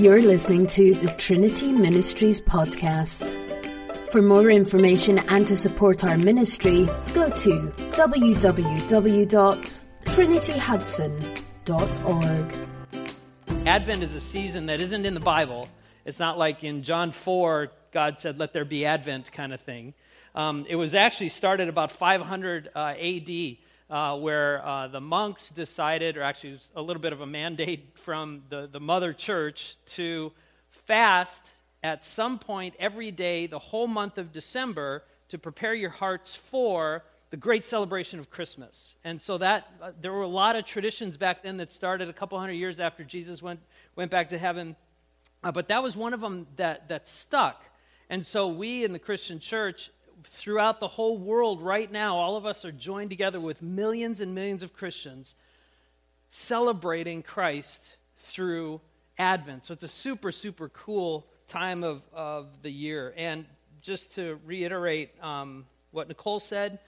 You're listening to the Trinity Ministries podcast. For more information and to support our ministry, go to www.trinityhudson.org. Advent is a season that isn't in the Bible. It's not like in John 4, God said, let there be Advent kind of thing. Um, it was actually started about 500 uh, AD uh, where uh, the monks decided, or actually, it was a little bit of a mandate from the, the mother church to fast at some point every day, the whole month of December, to prepare your hearts for the great celebration of Christmas. And so that uh, there were a lot of traditions back then that started a couple hundred years after Jesus went went back to heaven. Uh, but that was one of them that that stuck. And so we in the Christian church throughout the whole world right now, all of us are joined together with millions and millions of Christians celebrating Christ through Advent. So it's a super, super cool time of, of the year. And just to reiterate um, what Nicole said,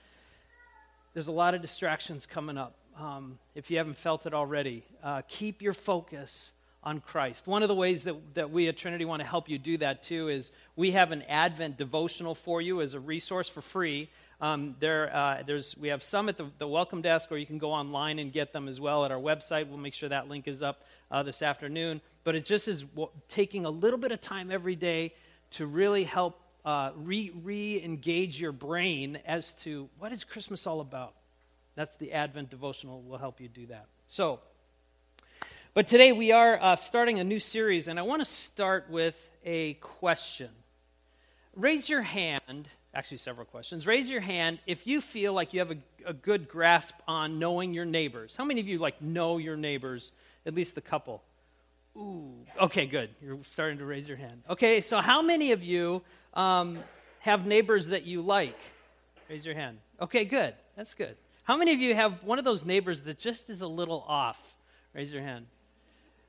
there's a lot of distractions coming up. Um, if you haven't felt it already, uh, keep your focus on Christ. One of the ways that, that we at Trinity want to help you do that too is we have an Advent devotional for you as a resource for free. Um, there, uh, there's, we have some at the, the, welcome desk, or you can go online and get them as well at our website. We'll make sure that link is up uh, this afternoon. But it just is w- taking a little bit of time every day to really help uh, re engage your brain as to what is Christmas all about. That's the Advent devotional will help you do that. So, but today we are uh, starting a new series, and I want to start with a question. Raise your hand, actually, several questions. Raise your hand if you feel like you have a, a good grasp on knowing your neighbors. How many of you like know your neighbors, at least the couple? Ooh, okay, good. You're starting to raise your hand. Okay, so how many of you um, have neighbors that you like? Raise your hand. Okay, good. That's good. How many of you have one of those neighbors that just is a little off? Raise your hand.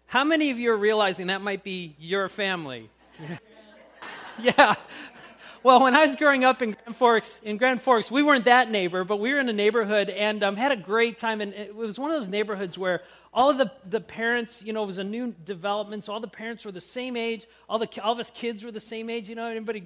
How many of you are realizing that might be your family? yeah. Well, when I was growing up in Grand Forks, in Grand Forks, we weren't that neighbor, but we were in a neighborhood and um, had a great time. And it was one of those neighborhoods where all of the, the parents, you know, it was a new development, so all the parents were the same age. All, the, all of us kids were the same age. You know, anybody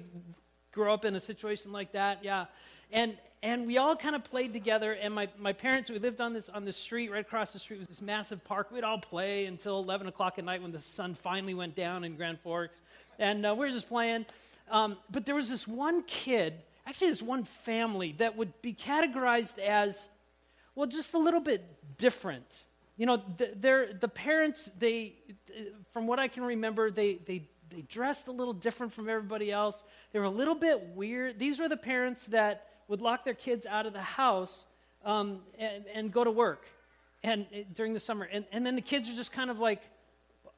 grow up in a situation like that? Yeah. And, and we all kind of played together and my, my parents we lived on this on the street right across the street was this massive park. We'd all play until 11 o'clock at night when the sun finally went down in grand forks. And uh, we were just playing. Um, but there was this one kid actually this one family that would be categorized as well just a little bit different. You know the, the parents they from what i can remember they, they they dressed a little different from everybody else. They were a little bit weird. These were the parents that would lock their kids out of the house um, and, and, go to work and uh, during the summer. And, and then the kids are just kind of like,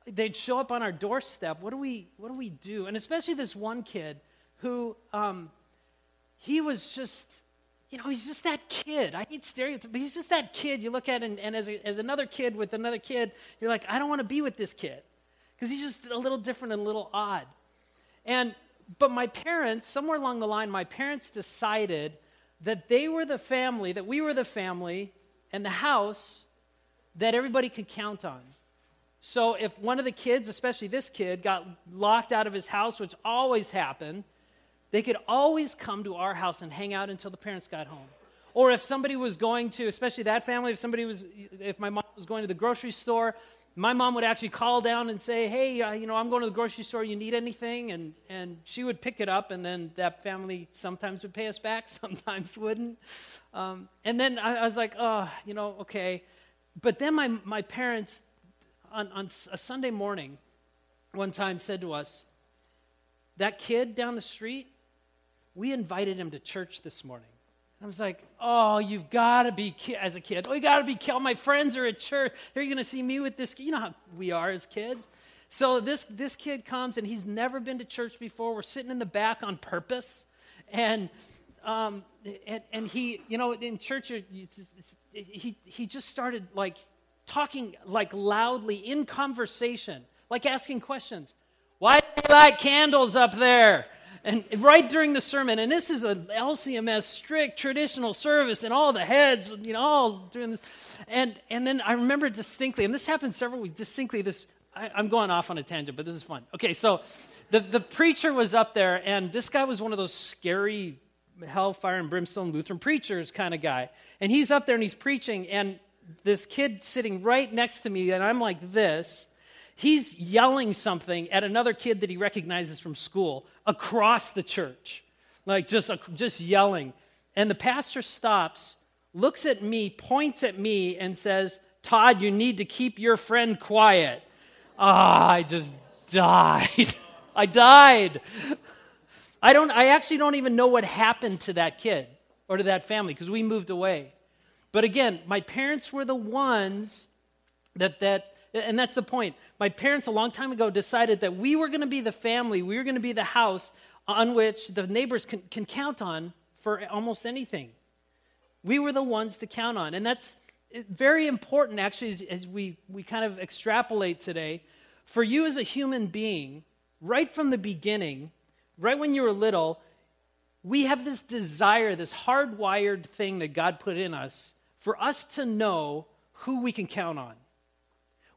they'd show up on our doorstep. What do we, what do, we do? And especially this one kid who, um, he was just, you know, he's just that kid. I hate stereotypes, but he's just that kid you look at, and, and as, a, as another kid with another kid, you're like, I don't want to be with this kid because he's just a little different and a little odd. And but my parents, somewhere along the line, my parents decided that they were the family, that we were the family and the house that everybody could count on. So if one of the kids, especially this kid, got locked out of his house, which always happened, they could always come to our house and hang out until the parents got home. Or if somebody was going to, especially that family, if somebody was, if my mom was going to the grocery store, my mom would actually call down and say, Hey, uh, you know, I'm going to the grocery store. You need anything? And, and she would pick it up, and then that family sometimes would pay us back, sometimes wouldn't. Um, and then I, I, was like, Oh, you know, okay. But then my, my parents, on, on a Sunday morning, one time said to us, That kid down the street, we invited him to church this morning. I was like, oh, you've got to be, ki-, as a kid, oh, you got to be, all my friends are at church. They're going to see me with this. You know how we are as kids. So this, this kid comes and he's never been to church before. We're sitting in the back on purpose. And, um, and, and he, you know, in church, he, he just started like talking like loudly in conversation, like asking questions. Why do they light candles up there? And right during the sermon, and this is a LCMS strict traditional service, and all the heads, you know, all doing this. And, and then I remember distinctly, and this happened several weeks, distinctly, this I, I'm going off on a tangent, but this is fun. Okay, so the, the preacher was up there, and this guy was one of those scary hellfire and brimstone Lutheran preachers kind of guy. And he's up there and he's preaching, and this kid sitting right next to me, and I'm like this. He's yelling something at another kid that he recognizes from school across the church, like just, just yelling. And the pastor stops, looks at me, points at me, and says, Todd, you need to keep your friend quiet. Ah, oh, I just died. I died. I don't I actually don't even know what happened to that kid or to that family because we moved away. But again, my parents were the ones that that and that's the point. My parents a long time ago decided that we were going to be the family, we were going to be the house on which the neighbors can, can count on for almost anything. We were the ones to count on. And that's eh, very important, actually, as, as we, we kind of extrapolate today. For you as a human being, right from the beginning, right when you were little, we have this desire, this hardwired thing that God put in us for us to know who we can count on.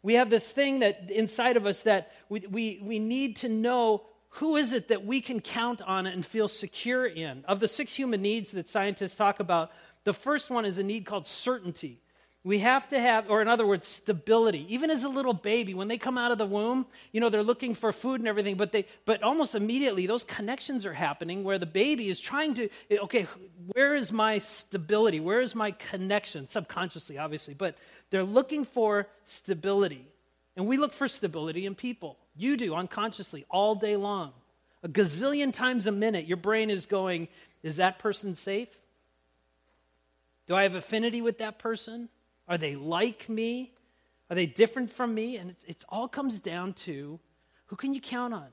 We have this thing that inside of us that we, we, we need to know who is it that we can count on and feel secure in. Of the six human needs that scientists talk about, the first one is a need called certainty. We have to have, or in other words, stability. Even as a little baby, when they come out of the womb, you know, they're looking for food and everything, but they, but almost immediately, those connections are happening where the baby is trying to, okay, where is my stability? Where is my connection? Subconsciously, obviously, but they're looking for stability. And we look for stability in people. You do unconsciously all day long. A gazillion times a minute, your brain is going, is that person safe? Do I have affinity with that person? Are they like me? Are they different from me? And it all comes down to who can you count on?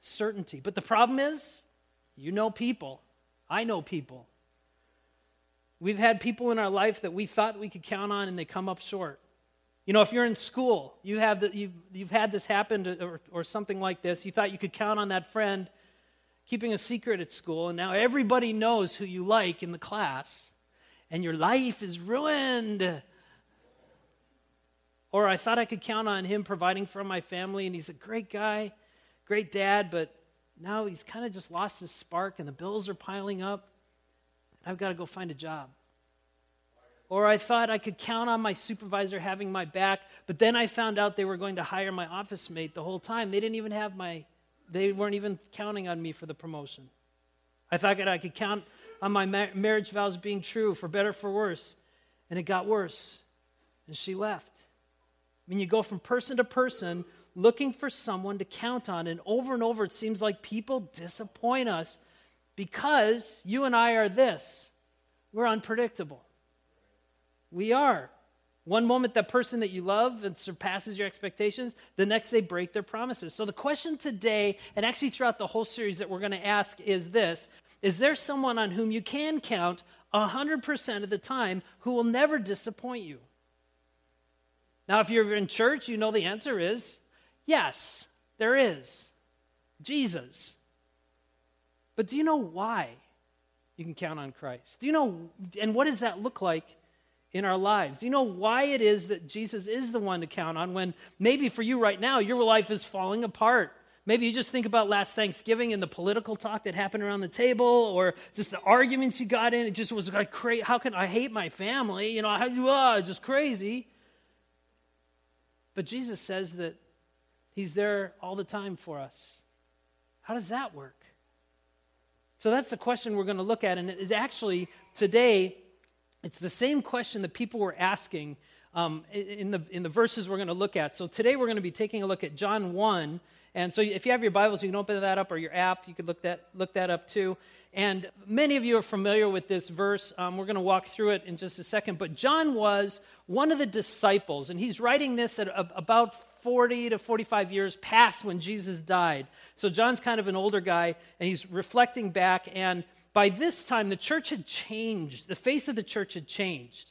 Certainty. But the problem is, you know people. I know people. We've had people in our life that we thought we could count on and they come up short. You know, if you're in school, you have the, you've, you've had this happen to, or, or something like this, you thought you could count on that friend keeping a secret at school, and now everybody knows who you like in the class, and your life is ruined. Or I thought I could count on him providing for my family, and he's a great guy, great dad, but now he's kind of just lost his spark, and the bills are piling up. I've got to go find a job. Or I thought I could count on my supervisor having my back, but then I found out they were going to hire my office mate the whole time. They didn't even have my, they weren't even counting on me for the promotion. I thought that I could count on my marriage vows being true, for better, for worse. And it got worse. And she left. I mean, you go from person to person looking for someone to count on, and over and over it seems like people disappoint us because you and I are this we're unpredictable. We are. One moment, that person that you love and surpasses your expectations, the next they break their promises. So, the question today, and actually throughout the whole series that we're going to ask, is this Is there someone on whom you can count 100% of the time who will never disappoint you? Now, if you're in church, you know the answer is yes, there is. Jesus. But do you know why you can count on Christ? Do you know, and what does that look like in our lives? Do you know why it is that Jesus is the one to count on when maybe for you right now, your life is falling apart? Maybe you just think about last Thanksgiving and the political talk that happened around the table, or just the arguments you got in. It just was like, crazy. how can I hate my family? You know, how, uh, just crazy. But Jesus says that He's there all the time for us. How does that work? So that's the question we're going to look at. And it actually, today, it's the same question that people were asking um, in, the, in the verses we're going to look at. So today we're going to be taking a look at John 1. And so if you have your Bibles, you can open that up, or your app, you could look that, look that up too. And many of you are familiar with this verse. Um, we're going to walk through it in just a second. But John was one of the disciples, and he's writing this at about 40 to 45 years past when Jesus died. So John's kind of an older guy, and he's reflecting back. And by this time, the church had changed. The face of the church had changed.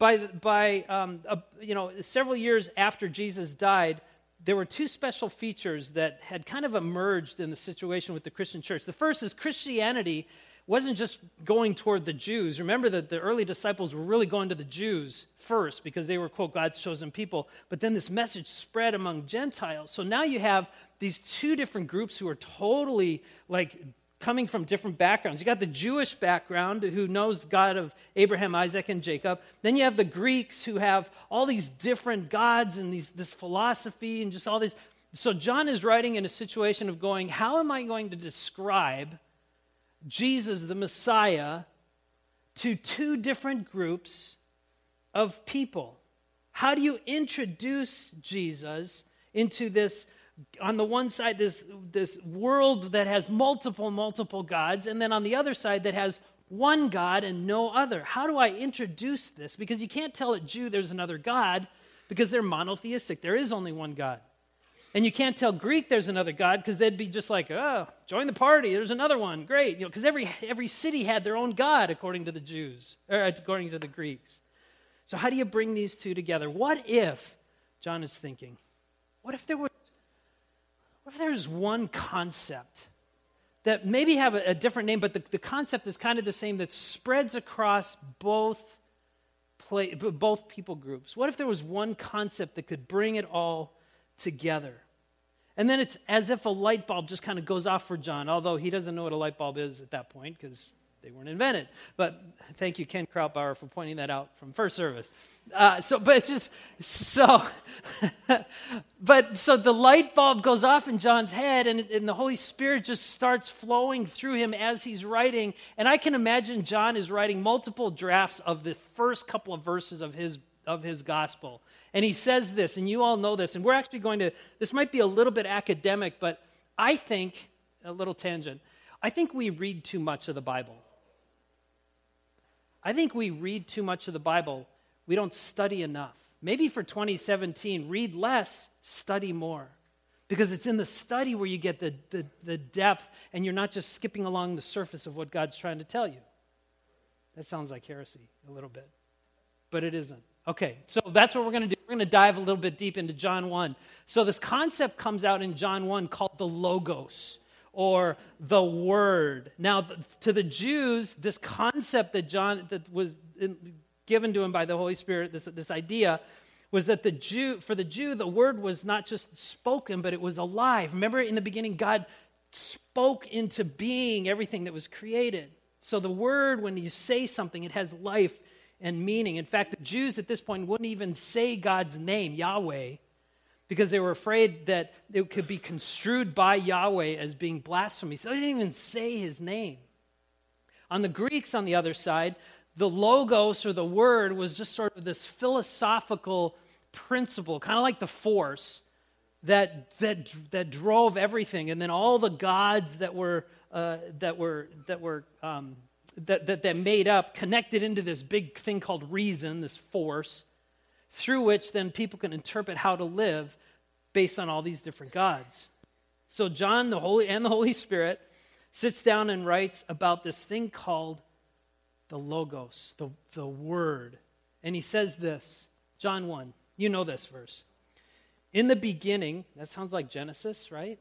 By, by um, uh, you know, several years after Jesus died, there were two special features that had kind of emerged in the situation with the Christian church. The first is Christianity wasn't just going toward the Jews. Remember that the early disciples were really going to the Jews first because they were, quote, God's chosen people. But then this message spread among Gentiles. So now you have these two different groups who are totally like coming from different backgrounds. You got the Jewish background who knows God of Abraham, Isaac, and Jacob. Then you have the Greeks who have all these different gods and these, this philosophy and just all these. So John is writing in a situation of going, How am I going to describe Jesus, the Messiah, to two different groups of people? How do you introduce Jesus into this on the one side this this world that has multiple multiple gods and then on the other side that has one god and no other? How do i introduce this? Because you can't tell a jew there's another god because they're monotheistic. There is only one god and you can't tell greek there's another god because they'd be just like oh join the party there's another one great. You know because every every city had their own god according to the jews or according to the greeks. So how do you bring these two together? What if john is thinking what if there was, what if there's one concept that maybe have a, a different name, but the, the, concept is kind of the same that spreads across both, play, both people groups? What if there was one concept that could bring it all together? And then it's as if a light bulb just kind of goes off for John, although he doesn't know what a light bulb is at that point because they weren't invented. But thank you, Ken Krautbauer, for pointing that out from first service. Uh, so, but it's just so. but so the light bulb goes off in John's head, and, and the Holy Spirit just starts flowing through him as he's writing. And I can imagine John is writing multiple drafts of the first couple of verses of his of his gospel. And he says this, and you all know this, and we're actually going to. This might be a little bit academic, but I think a little tangent. I think we read too much of the Bible. I think we read too much of the Bible. We don't study enough. Maybe for 2017, read less, study more. Because it's in the study where you get the, the, the, depth and you're not just skipping along the surface of what God's trying to tell you. That sounds like heresy a little bit, but it isn't. Okay, so that's what we're going to do. We're going to dive a little bit deep into John 1. So, this concept comes out in John 1 called the Logos or the word. Now, to the Jews, this concept that John that was given to him by the Holy Spirit, this, this idea, was that the Jew, for the Jew, the word was not just spoken, but it was alive. Remember, in the beginning, God spoke into being everything that was created. So the word, when you say something, it has life and meaning. In fact, the Jews at this point wouldn't even say God's name, Yahweh, because they were afraid that it could be construed by Yahweh as being blasphemy. So they didn't even say his name. On the Greeks, on the other side, the logos or the word was just sort of this philosophical principle, kind of like the force that, that, that drove everything. And then all the gods that were, uh, that were, that, were um, that, that, made up connected into this big thing called reason, this force through which then people can interpret how to live based on all these different gods. So John the Holy and the Holy Spirit sits down and writes about this thing called the logos, the, the word. And he says this, John 1. You know this verse. In the beginning, that sounds like Genesis, right?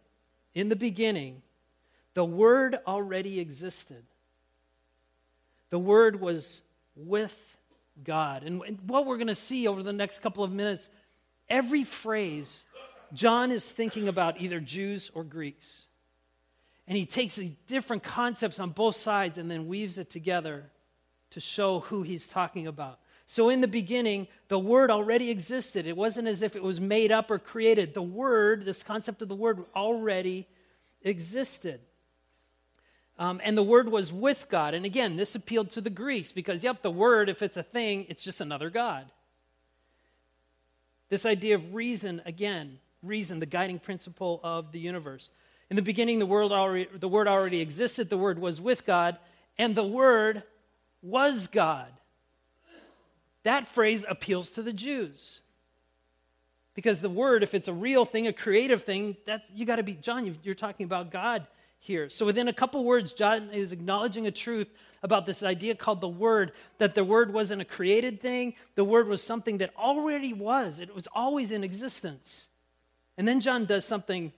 In the beginning, the word already existed. The word was with God. And what we're going to see over the next couple of minutes, every phrase, John is thinking about either Jews or Greeks. And he takes these different concepts on both sides and then weaves it together to show who he's talking about. So, in the beginning, the Word already existed. It wasn't as if it was made up or created. The Word, this concept of the Word, already existed. Um, and the word was with God. And again, this appealed to the Greeks because, yep, the word, if it's a thing, it's just another God. This idea of reason, again, reason, the guiding principle of the universe. In the beginning, the, world already, the word already existed, the word was with God, and the word was God. That phrase appeals to the Jews. Because the word, if it's a real thing, a creative thing, that's you got to be John. You're talking about God here. So, within a couple words, John is acknowledging a truth about this idea called the Word that the Word wasn't a created thing, the Word was something that already was, it was always in existence. And then John does something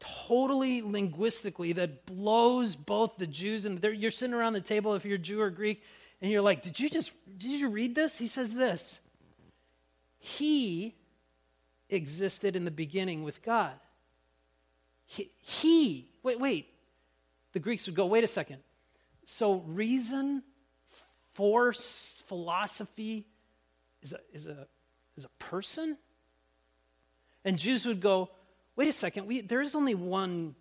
totally linguistically that blows both the Jews and you're sitting around the table if you're Jew or Greek and you're like, "Did you just did you read this?" He says this. He existed in the beginning with God. He, he wait, wait. The Greeks would go, "Wait a second. So reason, force, philosophy is a is a is a person?" And Jews would go, wait a second, we, there is only one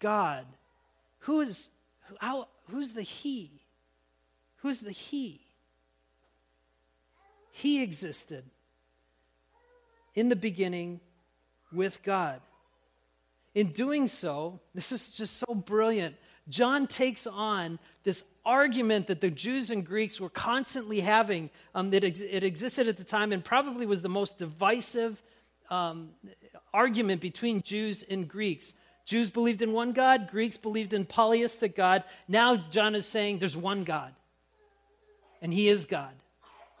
God. Who is, how, who's the He? Who's the He? He existed in the beginning with God. In doing so, this is just so brilliant. John takes on this argument that the Jews and Greeks were constantly having, um, that ex- it existed at the time and probably was the most divisive um, argument between Jews and Greeks. Jews believed in one God, Greeks believed in polytheistic God. Now John is saying there's one God, and He is God.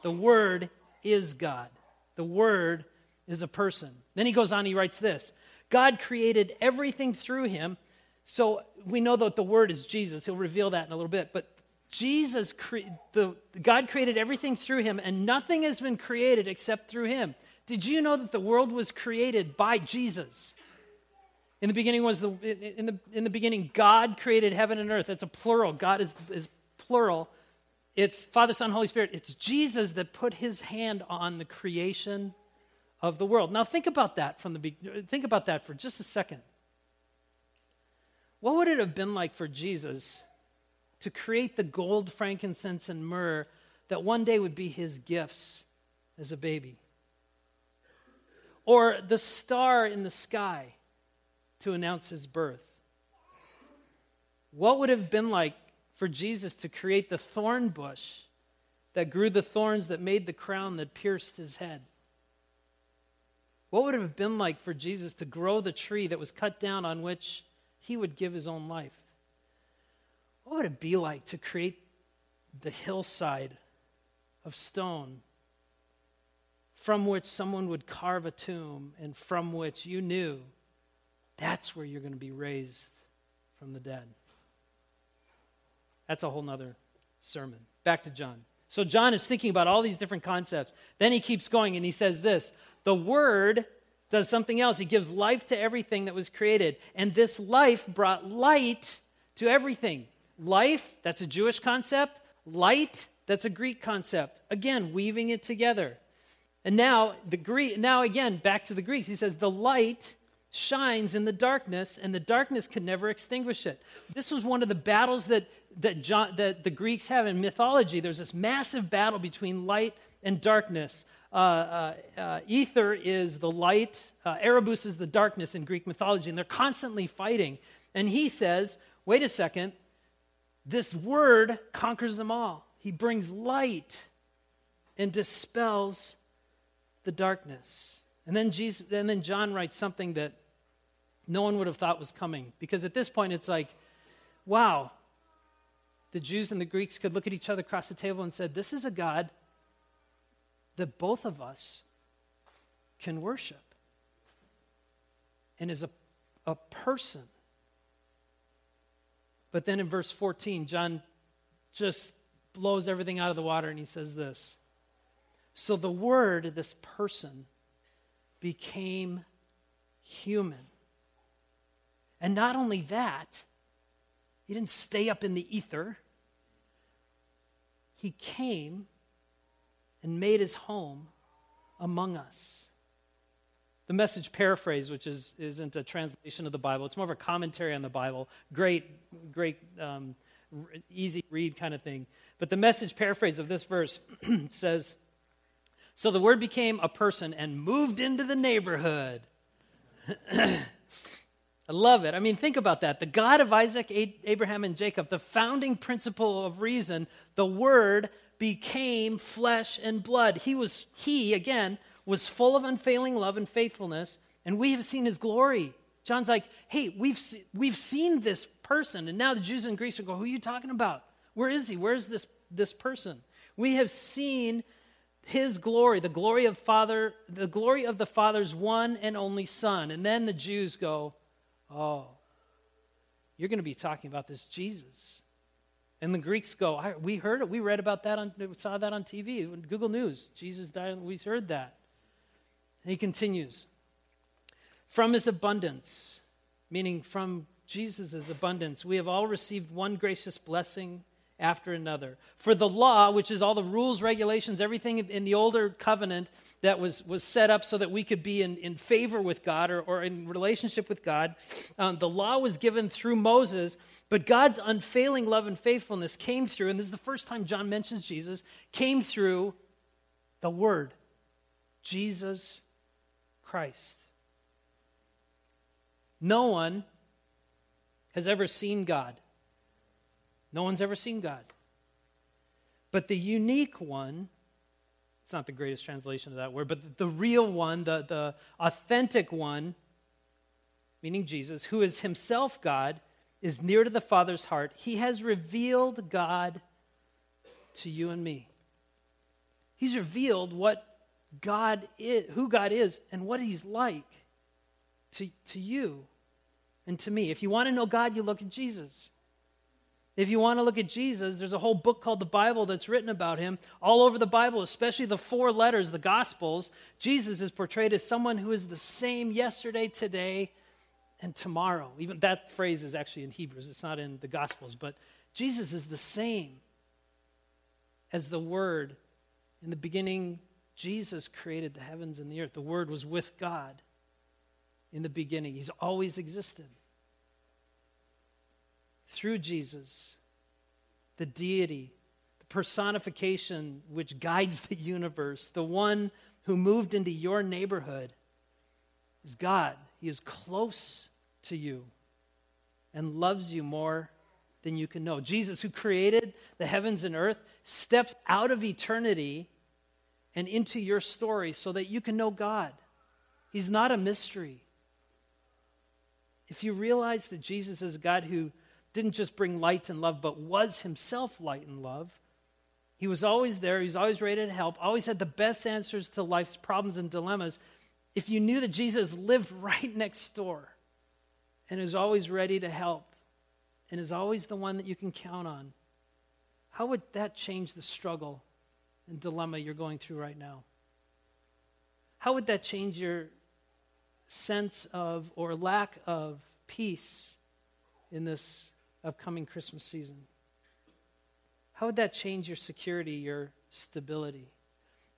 The Word is God. The Word is a person. Then he goes on, he writes this God created everything through Him. So we know that the Word is Jesus. He'll reveal that in a little bit. But Jesus, cre- the, God created everything through Him, and nothing has been created except through Him. Did you know that the world was created by Jesus? In the beginning was the in the in the beginning God created heaven and earth. That's a plural. God is is plural. It's Father, Son, Holy Spirit. It's Jesus that put his hand on the creation of the world. Now think about that from the think about that for just a second. What would it have been like for Jesus to create the gold, frankincense, and myrrh that one day would be his gifts as a baby? or the star in the sky to announce his birth? What would have been like for Jesus to create the thorn bush that grew the thorns that made the crown that pierced his head? What would it have been like for Jesus to grow the tree that was cut down on which he would give his own life? What would it be like to create the hillside of stone from which someone would carve a tomb and from which you knew that's where you're going to be raised from the dead. That's a whole nother sermon. Back to John. So John is thinking about all these different concepts. Then he keeps going and he says this The Word does something else. He gives life to everything that was created. And this life brought light to everything. Life, that's a Jewish concept. Light, that's a Greek concept. Again, weaving it together. And now the Greek now again back to the Greeks. He says the light shines in the darkness and the darkness can never extinguish it. This was one of the battles that that, John, that the Greeks have in mythology. There's this massive battle between light and darkness. Uh, uh, uh, ether is the light, uh, Erebus is the darkness in Greek mythology, and they're constantly fighting. And he says, wait a second, this word conquers them all. He brings light and dispels the darkness. And then Jesus and then John writes something that no one would have thought was coming because at this point it's like wow the Jews and the Greeks could look at each other across the table and said this is a god that both of us can worship and is a, a person but then in verse 14 John just blows everything out of the water and he says this so the Word, this person, became human. And not only that, he didn't stay up in the ether. He came and made his home among us. The message paraphrase, which is, isn't a translation of the Bible, it's more of a commentary on the Bible. Great, great, um, easy read kind of thing. But the message paraphrase of this verse says, so the word became a person and moved into the neighborhood. I love it. I mean, think about that. The God of Isaac, Abraham, and Jacob, the founding principle of reason, the word became flesh and blood. He was, he, again, was full of unfailing love and faithfulness, and we have seen his glory. John's like, hey, we've, we've seen this person. And now the Jews and Greeks are going, who are you talking about? Where is he? Where's this, this person? We have seen his glory, the glory of Father, the glory of the Father's one and only Son. And then the Jews go, Oh, you're going to be talking about this Jesus. And the Greeks go, we heard it. We read about that on, saw that on TV, Google News. Jesus died. We heard that. And he continues From his abundance, meaning from Jesus' abundance, we have all received one gracious blessing after another. For the law, which is all the rules, regulations, everything in the older covenant that was, was set up so that we could be in, in favor with God or, or in relationship with God, um, the law was given through Moses, but God's unfailing love and faithfulness came through, and this is the first time John mentions Jesus, came through the Word, Jesus Christ. No one has ever seen God. No one's ever seen God. But the unique one, it's not the greatest translation of that word, but the real one, the, the authentic one, meaning Jesus, who is himself God, is near to the Father's heart. He has revealed God to you and me. He's revealed what God is, who God is, and what He's like to, to you and to me. If you want to know God, you look at Jesus. If you want to look at Jesus, there's a whole book called the Bible that's written about him. All over the Bible, especially the four letters, the Gospels, Jesus is portrayed as someone who is the same yesterday, today, and tomorrow. Even that phrase is actually in Hebrews, it's not in the Gospels, but Jesus is the same as the Word. In the beginning, Jesus created the heavens and the earth. The Word was with God in the beginning, He's always existed through Jesus, the deity, the personification which guides the universe, the one who moved into your neighborhood, is God. He is close to you and loves you more than you can know. Jesus, who created the heavens and earth, steps out of eternity and into your story so that you can know God. He's not a mystery. If you realize that Jesus is God who didn't just bring light and love, but was himself light and love. He was always there, he was always ready to help, always had the best answers to life's problems and dilemmas. If you knew that Jesus lived right next door and is always ready to help and is always the one that you can count on, how would that change the struggle and dilemma you're going through right now? How would that change your sense of or lack of peace in this upcoming Christmas season? How would that change your security, your stability?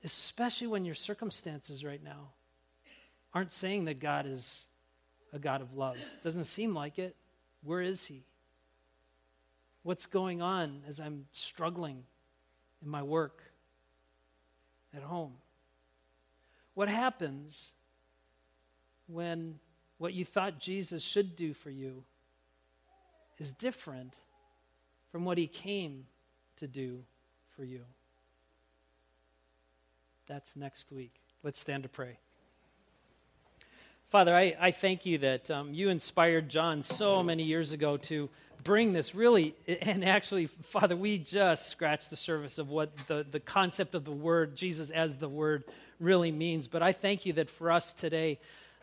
Especially when your circumstances right now aren't saying that God is a God of love. Doesn't seem like it. Where is He? What's going on as I'm struggling in my work, at home? What happens when what you thought Jesus should do for you is different from what he came to do for you. That's next week. Let's stand to pray. Father, I, I thank you that um, you inspired John so many years ago to bring this really, and actually, Father, we just scratched the surface of what the, the concept of the word, Jesus as the word, really means. But I thank you that for us today,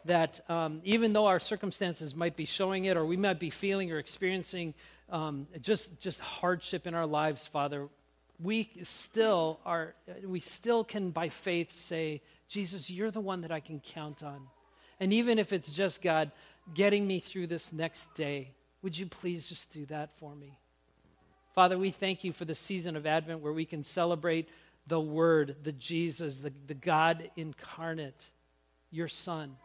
that um, even though our circumstances might be showing it, or we might be feeling or experiencing um, just just hardship in our lives, Father, we still are. We still can, by faith, say, Jesus, you're the one that I can count on. And even if it's just God getting me through this next day, would you please just do that for me? Father, we thank you for the season of Advent where we can celebrate the Word, the Jesus, the, the God incarnate, your Son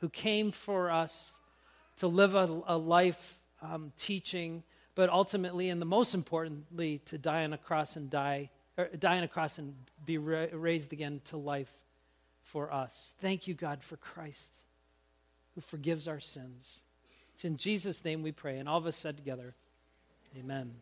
who came for us to live a, a life um, teaching, but ultimately, and the most importantly, to die on a cross and die, or die on a cross and be ra- raised again to life for us. Thank you, God, for Christ who forgives our sins. It's in Jesus' name we pray. And all of us said together, Amen.